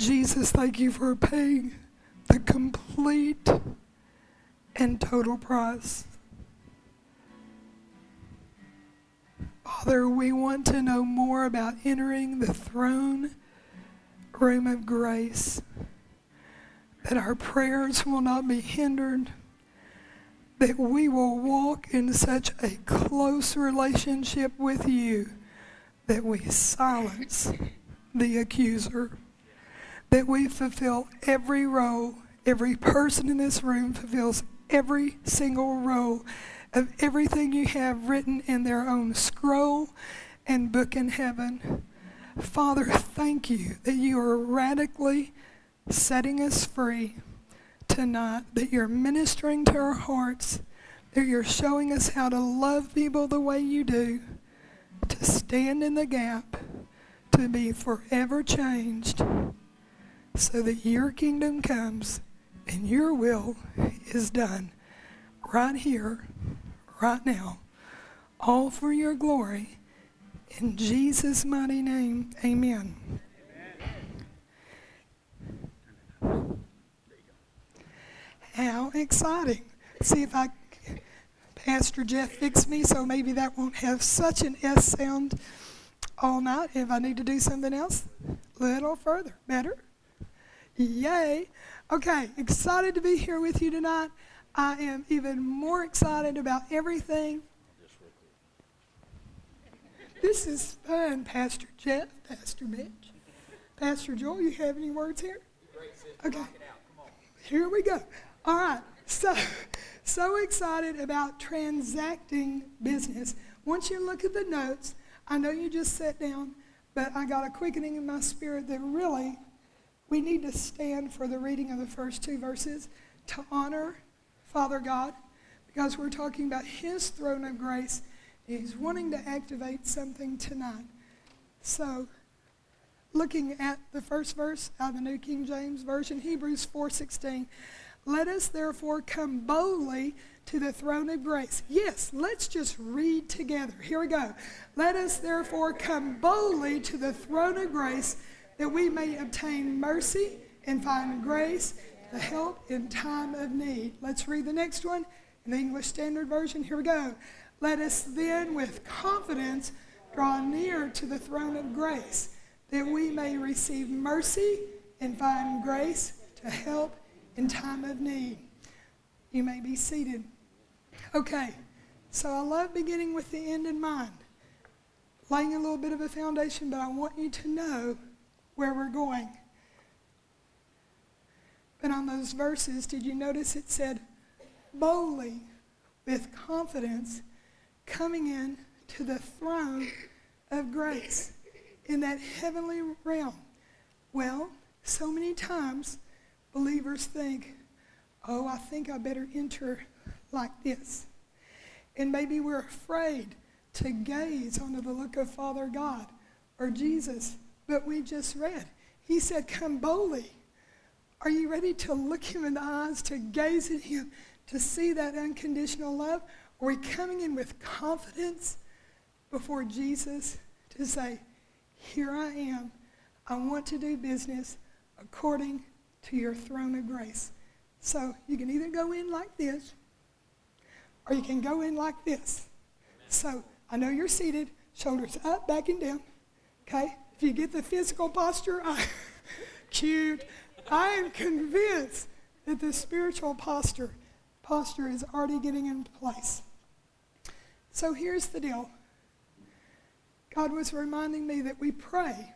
Jesus, thank you for paying the complete and total price. Father, we want to know more about entering the throne room of grace, that our prayers will not be hindered, that we will walk in such a close relationship with you that we silence the accuser, that we fulfill every role, every person in this room fulfills every single role of everything you have written in their own scroll and book in heaven. Father, thank you that you are radically setting us free tonight, that you're ministering to our hearts, that you're showing us how to love people the way you do, to stand in the gap, to be forever changed, so that your kingdom comes and your will is done right here, right now, all for your glory. In Jesus' mighty name, amen. How exciting. See if I, Pastor Jeff fixed me, so maybe that won't have such an S sound all night. If I need to do something else, a little further. Better? Yay. Okay, excited to be here with you tonight. I am even more excited about everything. This is fun, Pastor Jeff, Pastor Mitch. Pastor Joel, you have any words here? Okay. Here we go. All right. So, so excited about transacting business. Once you look at the notes, I know you just sat down, but I got a quickening in my spirit that really we need to stand for the reading of the first two verses to honor Father God because we're talking about His throne of grace. He's wanting to activate something tonight. So, looking at the first verse of the New King James Version, Hebrews 4:16, let us therefore come boldly to the throne of grace. Yes, let's just read together. Here we go. Let us therefore come boldly to the throne of grace that we may obtain mercy and find grace to help in time of need. Let's read the next one in the English Standard Version. Here we go. Let us then with confidence draw near to the throne of grace that we may receive mercy and find grace to help in time of need. You may be seated. Okay, so I love beginning with the end in mind, laying a little bit of a foundation, but I want you to know where we're going. But on those verses, did you notice it said, boldly, with confidence, coming in to the throne of grace in that heavenly realm? Well, so many times believers think, oh, I think I better enter like this. And maybe we're afraid to gaze onto the look of Father God or Jesus. But we just read, He said, Come boldly. Are you ready to look Him in the eyes, to gaze at Him, to see that unconditional love? Are we coming in with confidence before Jesus to say, Here I am. I want to do business according to your throne of grace. So you can either go in like this or you can go in like this. So I know you're seated, shoulders up, back and down. Okay? If you get the physical posture, I, cute. I am convinced that the spiritual posture posture is already getting in place. So here's the deal. God was reminding me that we pray.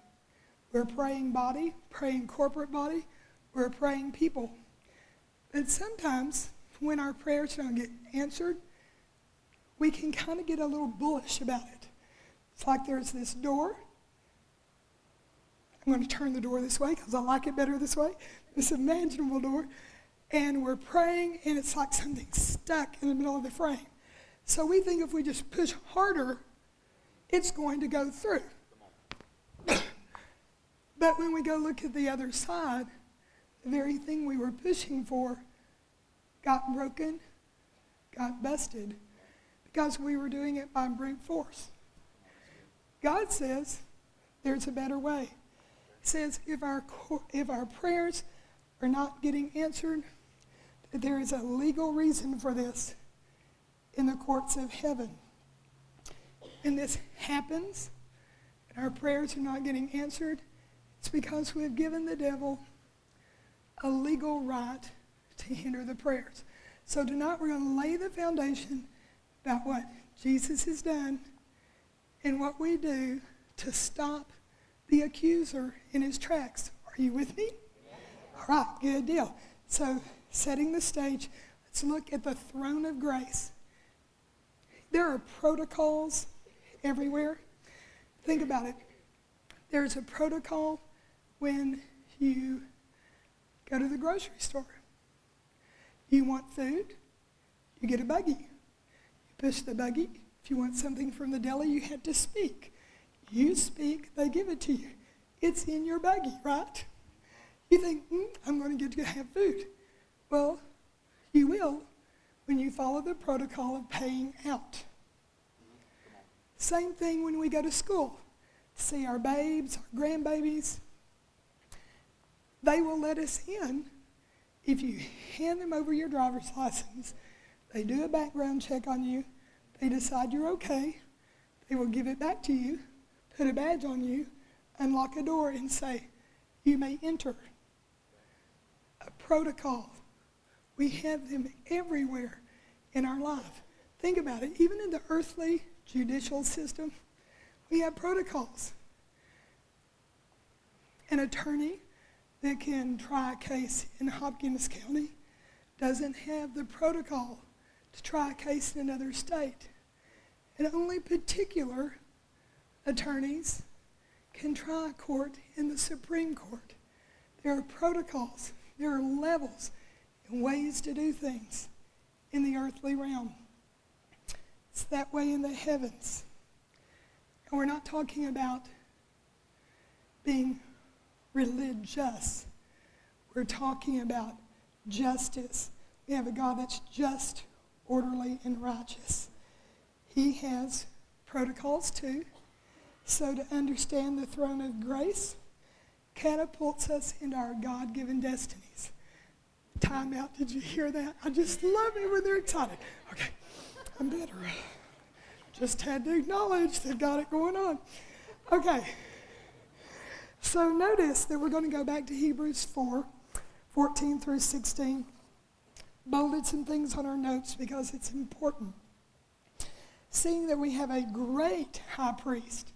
We're praying body, praying corporate body, we're praying people. But sometimes when our prayers don't get answered, we can kind of get a little bullish about it. It's like there's this door. I'm going to turn the door this way because I like it better this way. This imaginable door. And we're praying, and it's like something stuck in the middle of the frame. So we think if we just push harder, it's going to go through. but when we go look at the other side, the very thing we were pushing for got broken, got busted, because we were doing it by brute force. God says there's a better way. Says if our, if our prayers are not getting answered, there is a legal reason for this in the courts of heaven. And this happens, and our prayers are not getting answered, it's because we have given the devil a legal right to hinder the prayers. So tonight we're going to lay the foundation about what Jesus has done and what we do to stop the accuser in his tracks. Are you with me? All right, good deal. So, setting the stage, let's look at the throne of grace. There are protocols everywhere. Think about it. There's a protocol when you go to the grocery store. You want food, you get a buggy. You push the buggy. If you want something from the deli, you have to speak. You speak, they give it to you. It's in your buggy, right? You think, mm, I'm going to get to have food. Well, you will when you follow the protocol of paying out. Same thing when we go to school. See our babes, our grandbabies. They will let us in if you hand them over your driver's license. They do a background check on you. They decide you're okay. They will give it back to you put a badge on you, unlock a door, and say, You may enter. A protocol. We have them everywhere in our life. Think about it. Even in the earthly judicial system, we have protocols. An attorney that can try a case in Hopkins County doesn't have the protocol to try a case in another state. And only particular attorneys can try a court in the Supreme Court. There are protocols, there are levels and ways to do things in the earthly realm. It's that way in the heavens. And we're not talking about being religious. We're talking about justice. We have a God that's just, orderly, and righteous. He has protocols too. So, to understand the throne of grace catapults us into our God given destinies. Time out. Did you hear that? I just love it when they're excited. Okay, I'm better. Just had to acknowledge they've got it going on. Okay. So, notice that we're going to go back to Hebrews 4 14 through 16. Bolded some things on our notes because it's important. Seeing that we have a great high priest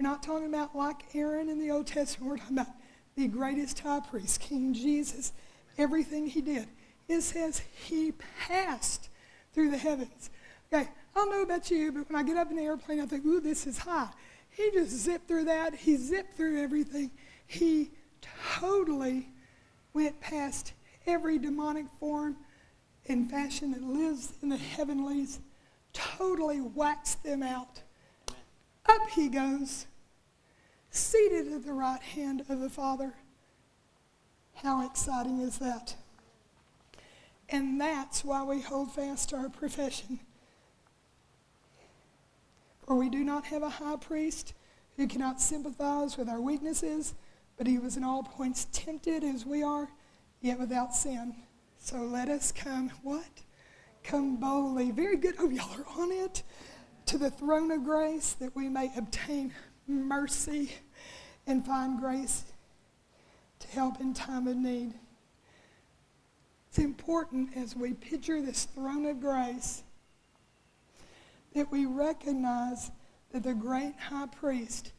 we're not talking about like Aaron in the Old Testament. We're talking about the greatest high priest, King Jesus, everything he did. It says he passed through the heavens. Okay, I don't know about you, but when I get up in the airplane, I think, ooh, this is high. He just zipped through that. He zipped through everything. He totally went past every demonic form and fashion that lives in the heavenlies, totally waxed them out. Up he goes seated at the right hand of the Father. How exciting is that? And that's why we hold fast to our profession. For we do not have a high priest who cannot sympathize with our weaknesses, but he was in all points tempted as we are, yet without sin. So let us come, what? Come boldly. Very good. Oh, y'all are on it. To the throne of grace that we may obtain mercy and find grace to help in time of need. It's important as we picture this throne of grace that we recognize that the great high priest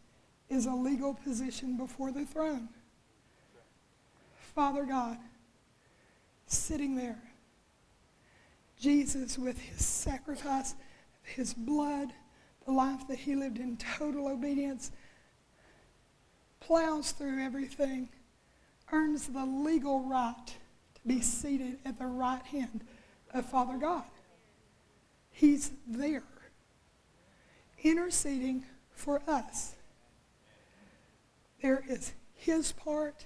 is a legal position before the throne. Father God, sitting there, Jesus with his sacrifice, his blood, the life that he lived in total obedience, plows through everything, earns the legal right to be seated at the right hand of Father God. He's there, interceding for us. There is his part,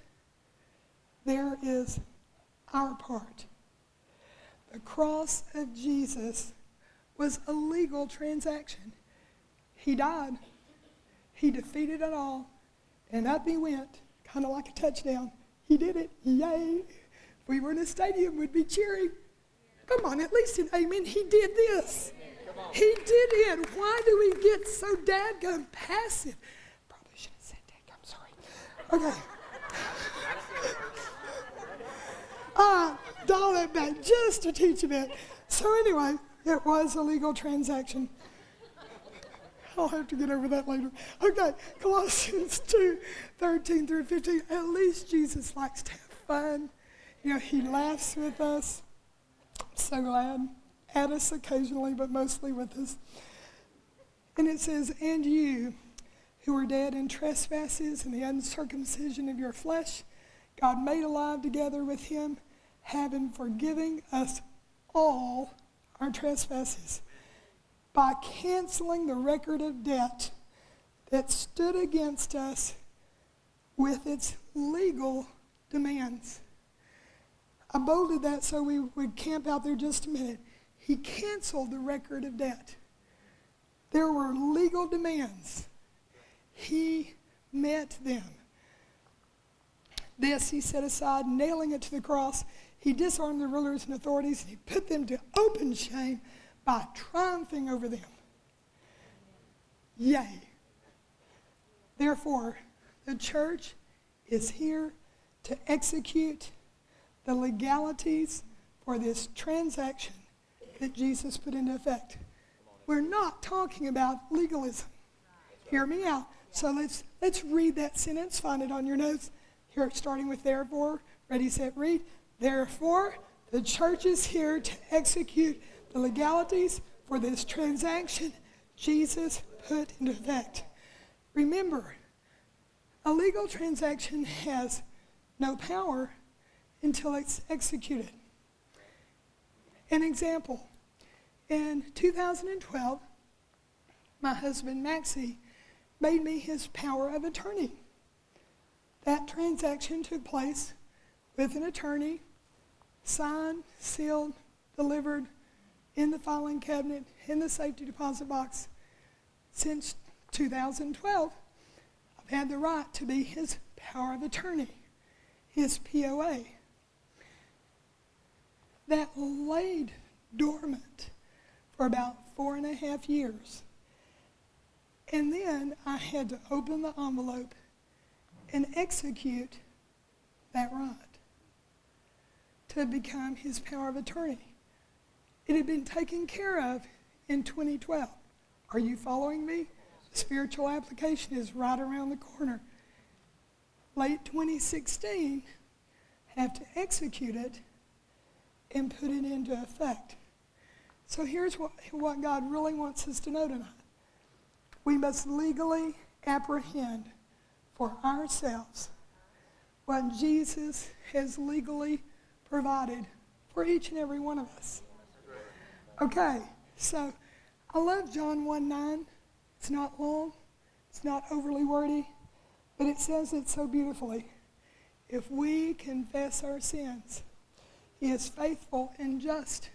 there is our part. The cross of Jesus was a legal transaction. He died. He defeated it all. And up he went. kind of like a touchdown. He did it. Yay. If we were in a stadium, we'd be cheering. Come on, at least an amen. He did this. He did it. Why do we get so dadgum passive? Probably should have said dadgum, I'm sorry. Okay. Uh, dial that back just to teach a bit. So anyway, it was a legal transaction. I'll have to get over that later. Okay, Colossians 2 13 through 15. At least Jesus likes to have fun. You know, he laughs with us. So glad. At us occasionally, but mostly with us. And it says, And you who were dead in trespasses and the uncircumcision of your flesh, God made alive together with him, having forgiven us all our trespasses by canceling the record of debt that stood against us with its legal demands. I bolded that so we would camp out there just a minute. He canceled the record of debt. There were legal demands. He met them. This he set aside, nailing it to the cross. He disarmed the rulers and authorities, and he put them to open shame by triumphing over them. Yea. Therefore, the church is here to execute the legalities for this transaction that Jesus put into effect. We're not talking about legalism. Hear me out. So let's let's read that sentence. Find it on your notes. Here, starting with therefore. Ready, set, read. Therefore, the church is here to execute the legalities for this transaction Jesus put into effect. Remember, a legal transaction has no power until it's executed. An example in 2012, my husband Maxie made me his power of attorney. That transaction took place with an attorney, signed, sealed, delivered, in the filing cabinet in the safety deposit box since 2012. I've had the right to be his power of attorney, his POA. That laid dormant for about four and a half years. And then I had to open the envelope and execute that right to become his power of attorney. It had been taken care of in 2012. Are you following me? Spiritual application is right around the corner. Late 2016, have to execute it and put it into effect. So here's what, what God really wants us to know tonight. We must legally apprehend for ourselves what Jesus has legally provided for each and every one of us. Okay, so I love John 1 9. It's not long, it's not overly wordy, but it says it so beautifully. If we confess our sins, He is faithful and just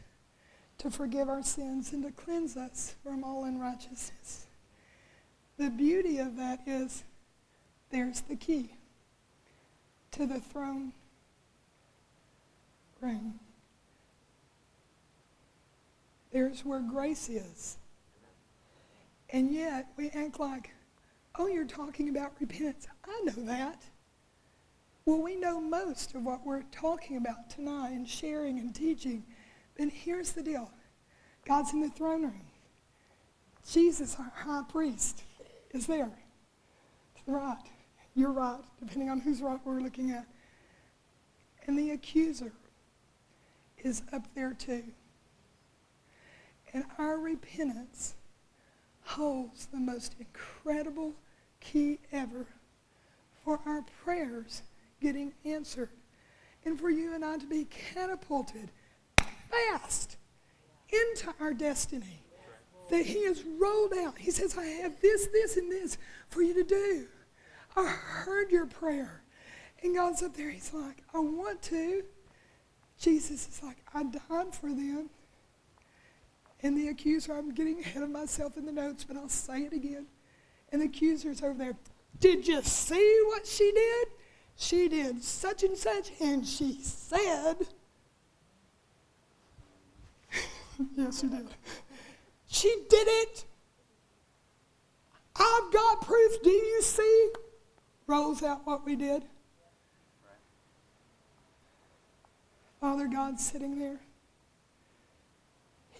to forgive our sins and to cleanse us from all unrighteousness. The beauty of that is there's the key to the throne room. There's where grace is. And yet we act like, oh, you're talking about repentance. I know that. Well, we know most of what we're talking about tonight and sharing and teaching. But here's the deal God's in the throne room. Jesus, our high priest, is there. To the right. You're right, depending on whose right we're looking at. And the accuser is up there too. And our repentance holds the most incredible key ever for our prayers getting answered and for you and I to be catapulted fast into our destiny that He has rolled out. He says, I have this, this, and this for you to do. I heard your prayer. And God's up there. He's like, I want to. Jesus is like, I died for them. And the accuser, I'm getting ahead of myself in the notes, but I'll say it again. And the accuser's over there. Did you see what she did? she did such and such, and she said, yes, she did. She did it. I've got proof. Do you see? Rolls out what we did. Father God's sitting there.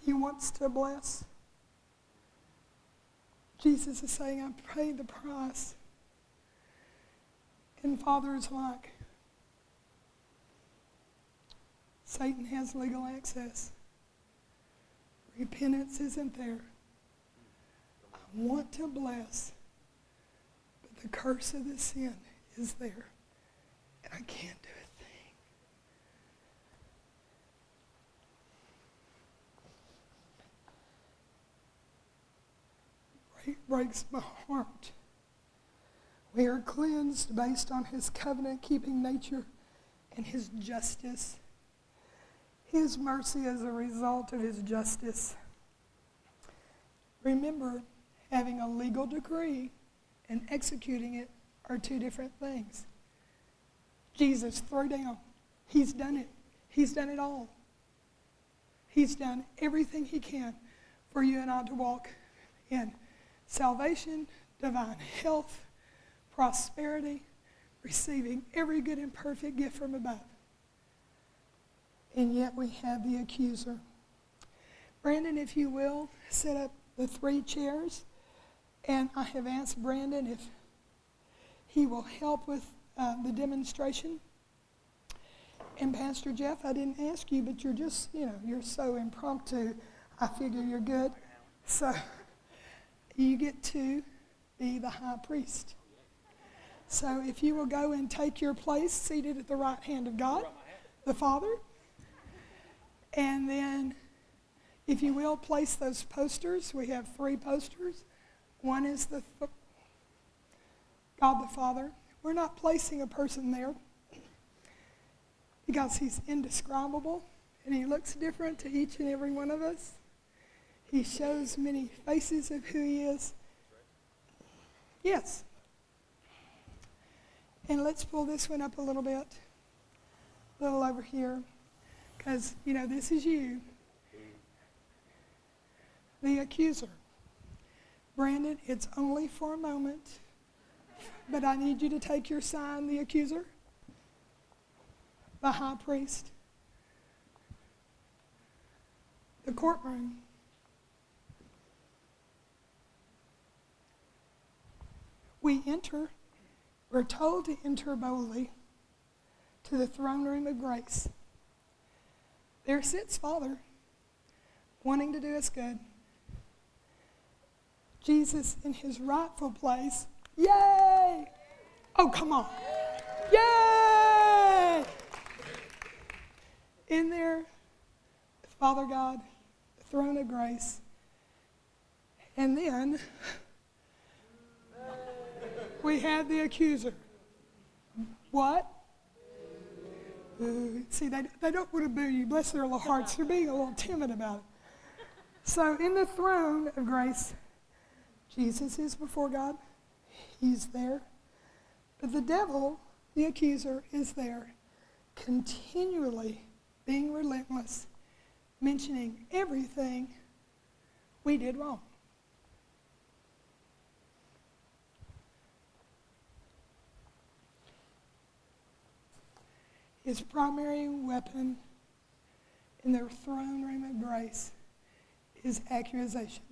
He wants to bless. Jesus is saying, I paid the price. And Father is like, Satan has legal access. Repentance isn't there. I want to bless, but the curse of the sin is there, and I can't do it. Breaks my heart. We are cleansed based on his covenant keeping nature and his justice. His mercy as a result of his justice. Remember, having a legal decree and executing it are two different things. Jesus, throw down. He's done it. He's done it all. He's done everything he can for you and I to walk in salvation, divine health, prosperity, receiving every good and perfect gift from above. And yet we have the accuser. Brandon, if you will, set up the three chairs. And I have asked Brandon if he will help with uh, the demonstration. And Pastor Jeff, I didn't ask you, but you're just, you know, you're so impromptu. I figure you're good. So you get to be the high priest. So if you will go and take your place seated at the right hand of God, the Father, and then if you will place those posters, we have three posters. One is the God the Father. We're not placing a person there because he's indescribable and he looks different to each and every one of us. He shows many faces of who he is. Yes. And let's pull this one up a little bit. A little over here. Because, you know, this is you. The accuser. Brandon, it's only for a moment. But I need you to take your sign, the accuser. The high priest. The courtroom. We enter, we're told to enter boldly to the throne room of grace. There sits Father, wanting to do us good. Jesus in his rightful place. Yay! Oh, come on. Yay! In there, Father God, throne of grace. And then we had the accuser. What? Boo. See, they, they don't want to boo you. Bless their little hearts. They're being a little timid about it. So, in the throne of grace, Jesus is before God. He's there. But the devil, the accuser, is there, continually being relentless, mentioning everything we did wrong. His primary weapon in the throne room of grace is accusation.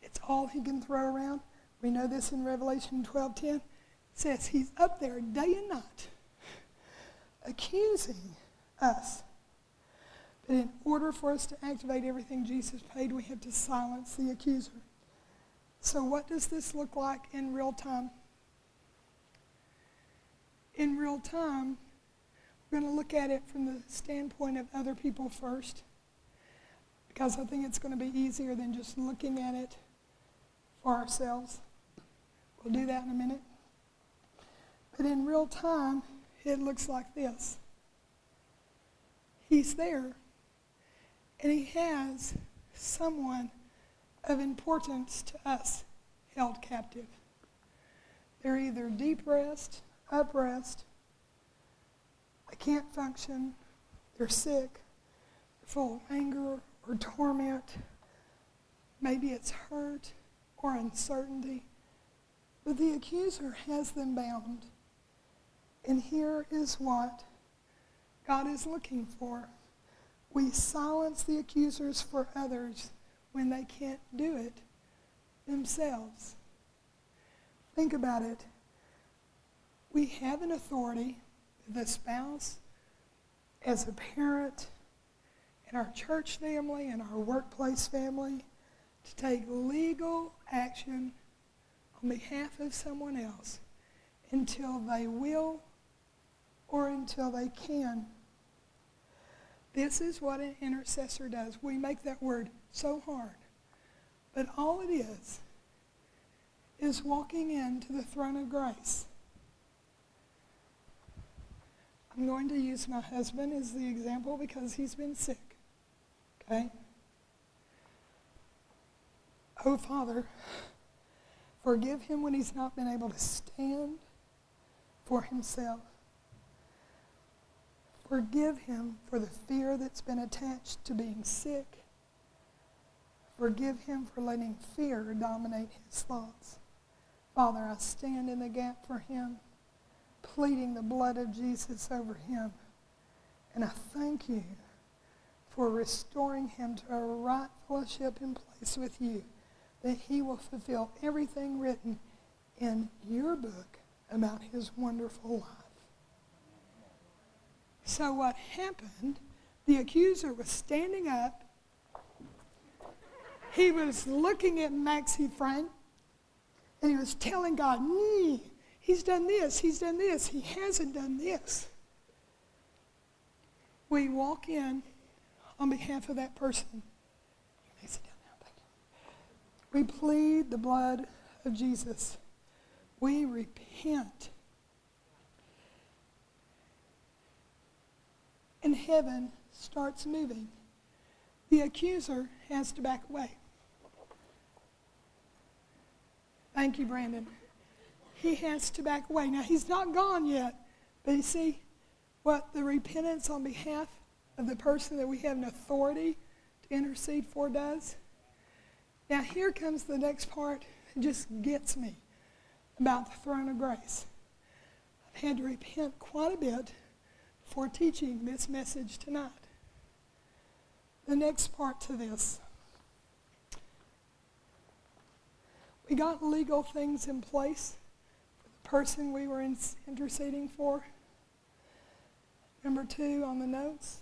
It's all he can throw around. We know this in Revelation 12:10. It says he's up there day and night accusing us. But in order for us to activate everything Jesus paid, we have to silence the accuser. So what does this look like in real time? In real time, we're going to look at it from the standpoint of other people first because I think it's going to be easier than just looking at it for ourselves. We'll do that in a minute. But in real time, it looks like this. He's there, and he has someone of importance to us held captive. They're either deep rest, up rest, can't function, they're sick, they're full of anger or torment. Maybe it's hurt or uncertainty. But the accuser has them bound. And here is what God is looking for. We silence the accusers for others when they can't do it themselves. Think about it. We have an authority, the spouse, as a parent, in our church family, in our workplace family, to take legal action on behalf of someone else until they will or until they can. This is what an intercessor does. We make that word so hard. But all it is, is walking into the throne of grace. I'm going to use my husband as the example because he's been sick. Okay? Oh, Father, forgive him when he's not been able to stand for himself. Forgive him for the fear that's been attached to being sick. Forgive him for letting fear dominate his thoughts. Father, I stand in the gap for him, pleading the blood of Jesus over him. And I thank you for restoring him to a right fellowship in place with you, that he will fulfill everything written in your book about his wonderful life. So what happened, the accuser was standing up. He was looking at Maxie Frank, and he was telling God, mm, he's done this, he's done this, he hasn't done this. We walk in on behalf of that person. We plead the blood of Jesus. We repent and heaven starts moving, the accuser has to back away. Thank you, Brandon. He has to back away. Now, he's not gone yet, but you see what the repentance on behalf of the person that we have an authority to intercede for does? Now, here comes the next part that just gets me about the throne of grace. I've had to repent quite a bit for teaching this message tonight. The next part to this. We got legal things in place person we were interceding for. Number two on the notes.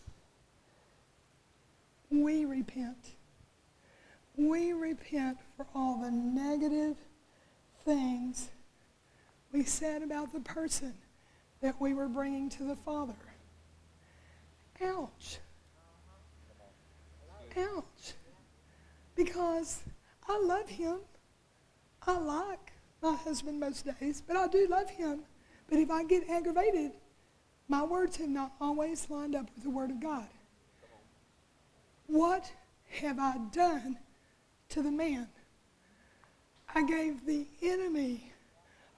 We repent. We repent for all the negative things we said about the person that we were bringing to the Father. Ouch. Ouch. Because I love him. I like my husband most days, but I do love him. But if I get aggravated, my words have not always lined up with the Word of God. What have I done to the man? I gave the enemy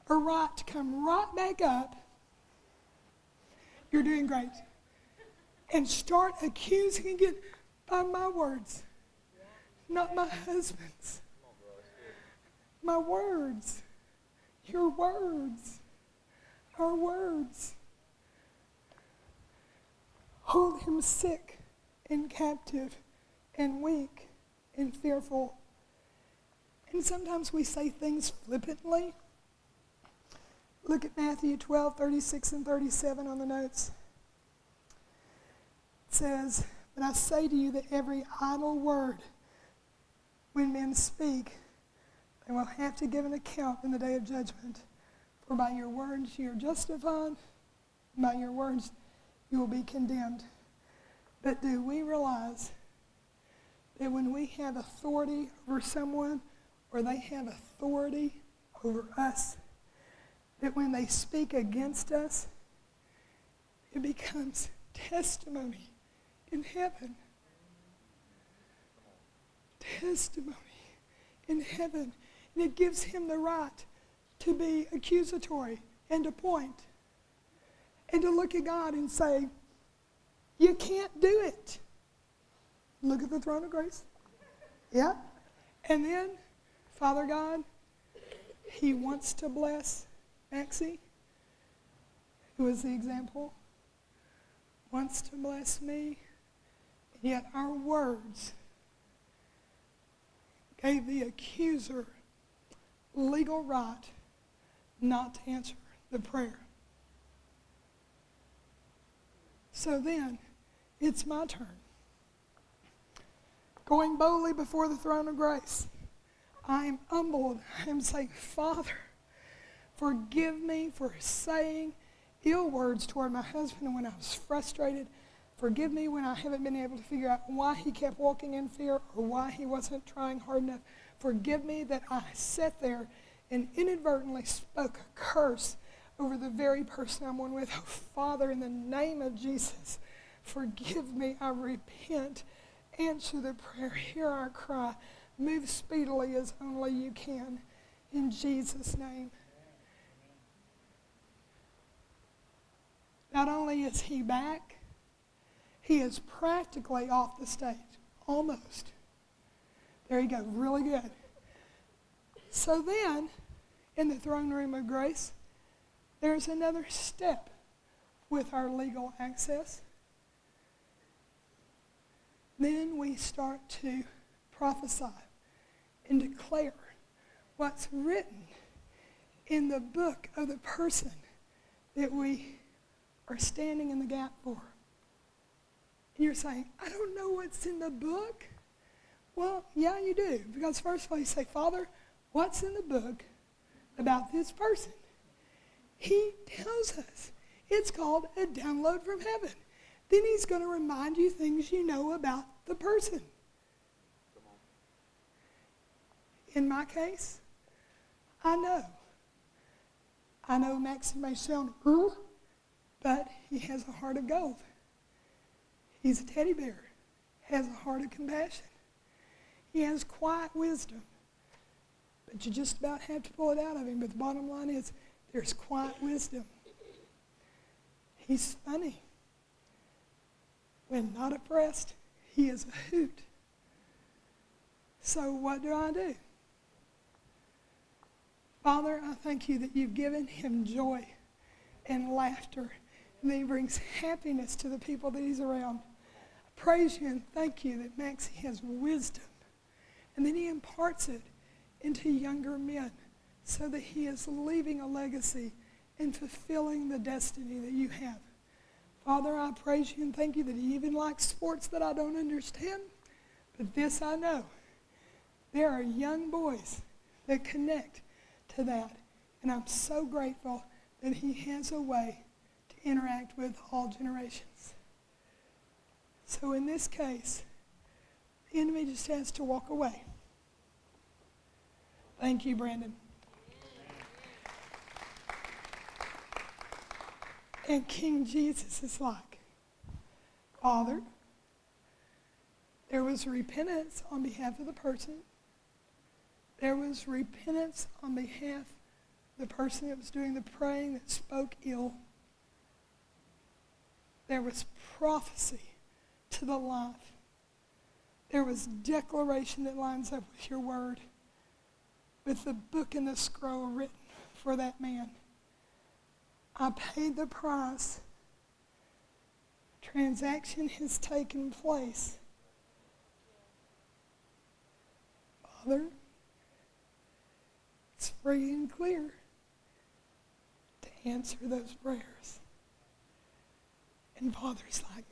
a right to come right back up. You're doing great and start accusing again by my words, not my husband's. My words, your words, our words. Hold him sick and captive and weak and fearful. And sometimes we say things flippantly. Look at Matthew 12, 36 and 37 on the notes It says, But I say to you that every idle word, when men speak, they will have to give an account in the day of judgment. For by your words you are justified, by your words you will be condemned. But do we realize that when we have authority over someone or they have authority over us, that when they speak against us, it becomes testimony in heaven. Testimony in heaven. It gives him the right to be accusatory and to and to look at God and say, You can't do it. Look at the throne of grace. Yeah. And then, Father God, He wants to bless Maxie, who is the example, wants to bless me, yet our words gave the accuser legal right not to answer the prayer. So then, it's my turn. Going boldly before the throne of grace, I am humbled. I am saying, Father, forgive me for saying ill words toward my husband when I was frustrated. Forgive me when I haven't been able to figure out why he kept walking in fear or why he wasn't trying hard enough. Forgive me that I sat there and inadvertently spoke a curse over the very person I'm one with. Oh, Father, in the name of Jesus, forgive me. I repent. Answer the prayer. Hear our cry. Move speedily as only you can. In Jesus' name. Not only is he back, he is practically off the stage. Almost. There you go. Really good. So then, in the throne room of grace, there's another step with our legal access. Then we start to prophesy and declare what's written in the book of the person that we are standing in the gap for. And you're saying, I don't know what's in the book. Well, yeah, you do. Because first of all, you say, Father, what's in the book about this person? He tells us. It's called a download from heaven. Then he's going to remind you things you know about the person. In my case, I know. I know Max may sound rude, but he has a heart of gold. He's a teddy bear, has a heart of compassion. He has quiet wisdom, but you just about have to pull it out of him. But the bottom line is there's quiet wisdom. He's funny. When not oppressed, he is a hoot. So what do I do? Father, I thank you that you've given him joy and laughter, and he brings happiness to the people that he's around I praise you and thank you that Maxie has wisdom. And then he imparts it into younger men so that he is leaving a legacy and fulfilling the destiny that you have. Father, I praise you and thank you that he even likes sports that I don't understand. But this I know. There are young boys that connect to that. And I'm so grateful that he has a way to interact with all generations. So in this case, the enemy just has to walk away. Thank you, Brandon. And King Jesus is like, Father, there was repentance on behalf of the person. There was repentance on behalf of the person that was doing the praying that spoke ill. There was prophecy to the life. There was declaration that lines up with your word, with the book and the scroll written for that man. I paid the price. Transaction has taken place. Father, it's free and clear to answer those prayers. And Father's like,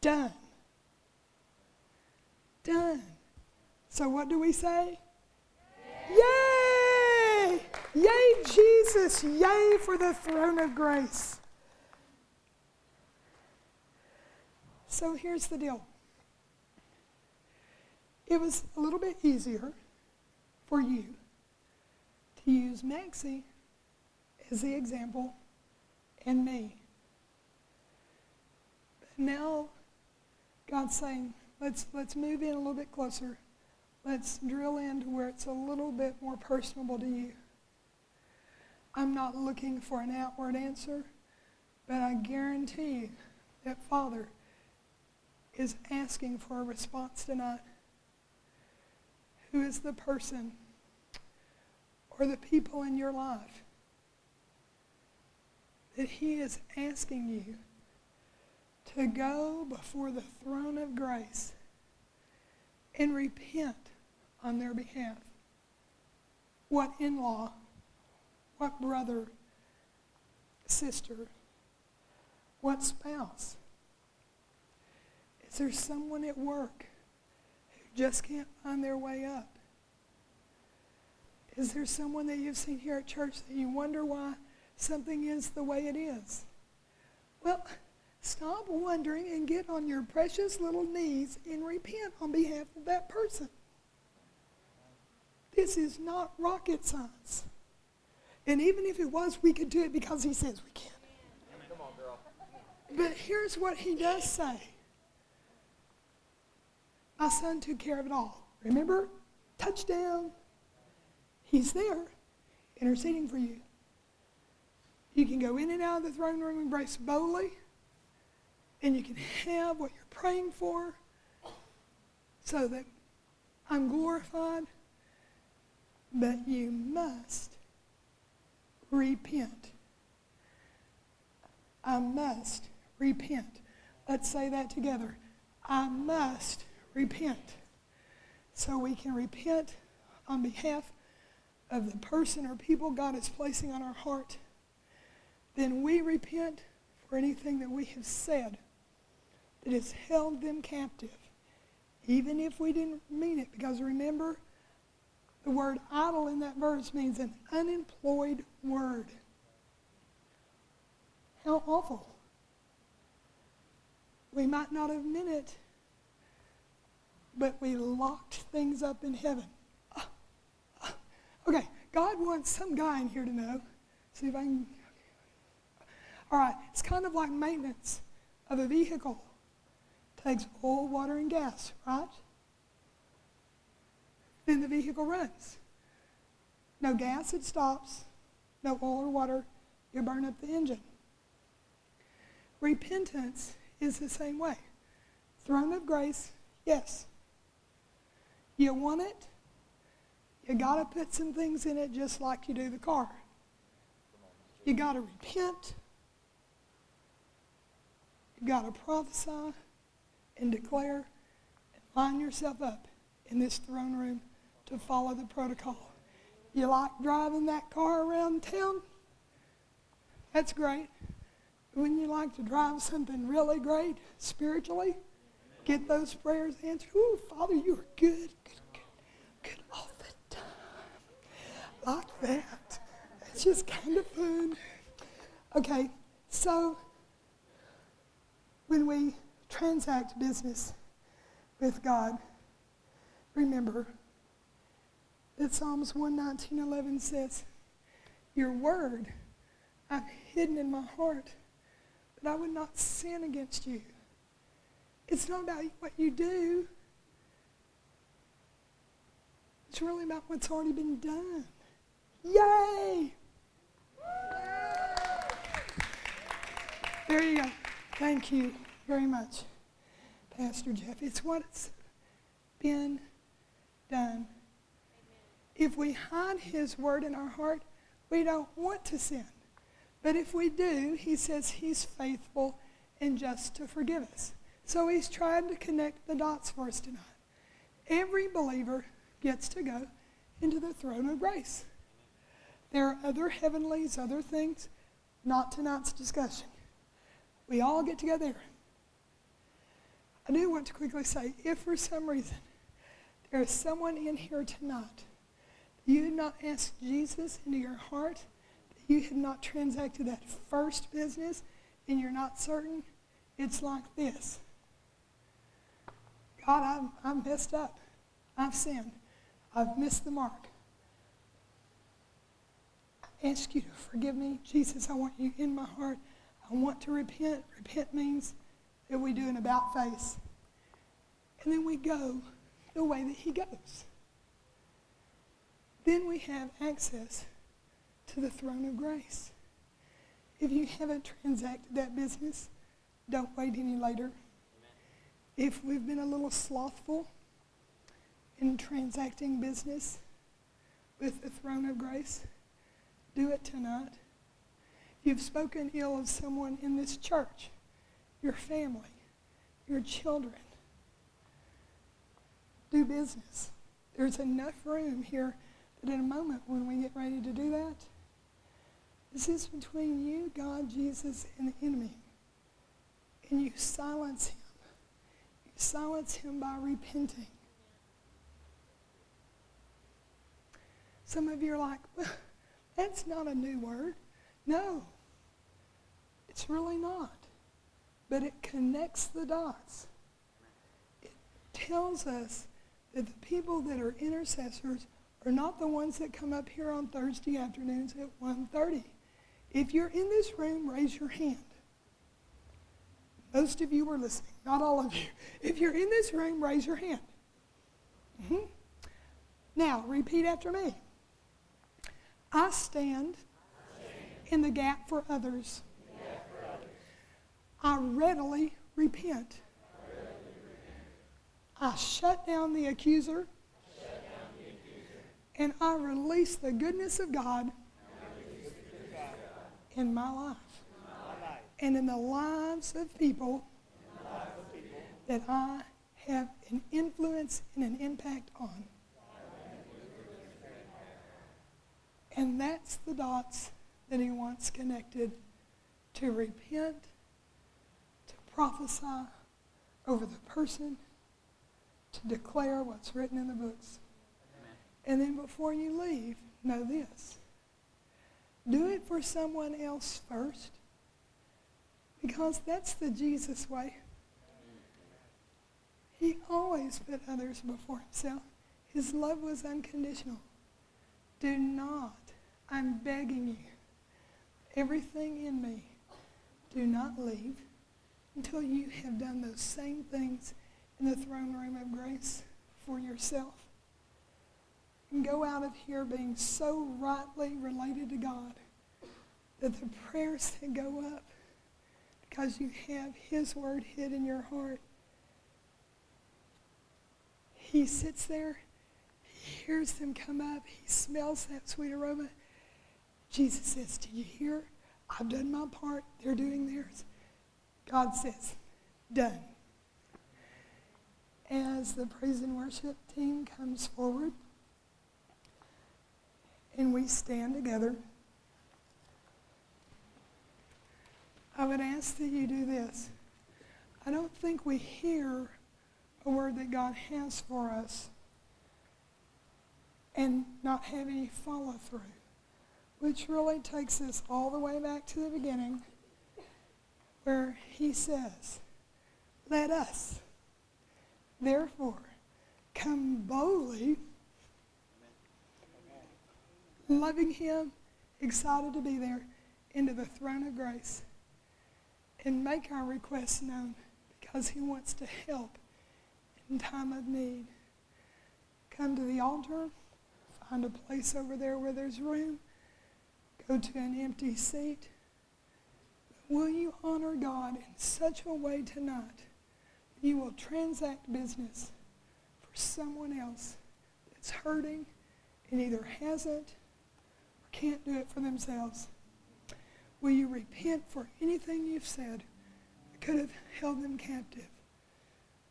Done. Done. So what do we say? Yay! Yay, Jesus! Yay for the throne of grace. So here's the deal. It was a little bit easier for you to use Maxie as the example and me. But now God's saying, let's, let's move in a little bit closer. Let's drill into where it's a little bit more personable to you. I'm not looking for an outward answer, But I guarantee you that Father is asking for a response tonight. Who is the person or the people in your life that He is asking you to go before the throne of grace and repent on their behalf? What in law, what brother, sister, what spouse? Is there someone at work who just can't find their way up? Is there someone that you've seen here at church that you wonder why something is the way it is? Well, stop wondering and get on your precious little knees and repent on behalf of that person. This is not rocket science. And even if it was, we could do it because he says we can. Come on, girl. But here's what he does say. My son took care of it all. Remember? Touchdown. He's there, interceding for you. You can go in and out of the throne room and embrace boldly, and you can have what you're praying for so that I'm glorified. But you must repent. I must repent. Let's say that together. I must repent. So we can repent on behalf of the person or people God is placing on our heart. Then we repent for anything that we have said that has held them captive, even if we didn't mean it. Because remember, the word idle in that verse means an unemployed word. How awful. We might not have meant it, but we locked things up in heaven. Okay, God wants some guy in here to know. See if I can. All right, it's kind of like maintenance of a vehicle. Takes oil, water, and gas, right? Then the vehicle runs. No gas, it stops. No oil or water, you burn up the engine. Repentance is the same way. Throne of grace, yes. You want it? You got to put some things in it just like you do the car. You got to repent. You got to prophesy and declare and line yourself up in this throne room to follow the protocol. You like driving that car around town? That's great. Wouldn't you like to drive something really great spiritually? Get those prayers answered. Ooh, Father, you are good, good, good, good all the time. Like that. It's just kind of fun. Okay, so when we transact business with God, remember that Psalms 119.11 says, Your word I've hidden in my heart that I would not sin against you. It's not about what you do. It's really about what's already been done. Yay! There you go. Thank you very much, Pastor Jeff. It's what's been done. If we hide his word in our heart, we don't want to sin. But if we do, he says he's faithful and just to forgive us. So he's trying to connect the dots for us tonight. Every believer gets to go into the throne of grace. There are other heavenlies, other things, not tonight's discussion. We all get to go there. I do want to quickly say if for some reason there is someone in here tonight, you have not asked Jesus into your heart, you have not transacted that first business and you're not certain, it's like this God, I've, I've messed up. I've sinned. I've missed the mark. I ask you to forgive me. Jesus, I want you in my heart. I want to repent. Repent means that we do an about face. And then we go the way that he goes. Then we have access to the throne of grace. If you haven't transacted that business, don't wait any later. If we've been a little slothful in transacting business with the throne of grace, do it tonight. You've spoken ill of someone in this church, your family, your children, do business. There's enough room here that in a moment when we get ready to do that, this is between you, God, Jesus, and the enemy. And you silence him. You silence him by repenting. Some of you are like, well, that's not a new word. No, it's really not. But it connects the dots. It tells us that the people that are intercessors are not the ones that come up here on Thursday afternoons at 1.30. If you're in this room, raise your hand. Most of you are listening, not all of you. If you're in this room, raise your hand. Mm-hmm. Now, repeat after me. I stand in the gap for others. I readily repent. I shut down the accuser. And I release the goodness of God in my life and in the lives of people that I have an influence and an impact on. And that's the dots that he wants connected to repent, prophesy over the person, to declare what's written in the books. And then before you leave, know this. Do it for someone else first because that's the Jesus way. He always put others before himself. His love was unconditional. Do not, I'm begging you, everything in me, do not leave until you have done those same things in the throne room of grace for yourself. And go out of here being so rightly related to God that the prayers that go up because you have his word hid in your heart. He sits there He hears them come up. He smells that sweet aroma. Jesus says, Do you hear? I've done my part. They're doing theirs. God says, Done. As the praise and worship team comes forward and we stand together, I would ask that you do this. I don't think we hear a word that God has for us and not have any follow through, which really takes us all the way back to the beginning where he says, Let us, therefore, come boldly, loving him, excited to be there, into the throne of grace and make our requests known because he wants to help in time of need. Come to the altar Find a place over there where there's room. Go to an empty seat. Will you honor God in such a way tonight that you will transact business for someone else that's hurting and either hasn't or can't do it for themselves? Will you repent for anything you've said that could have held them captive?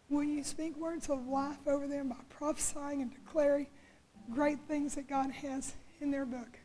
Will you speak words of life over them by prophesying and declaring great things that God has in their book.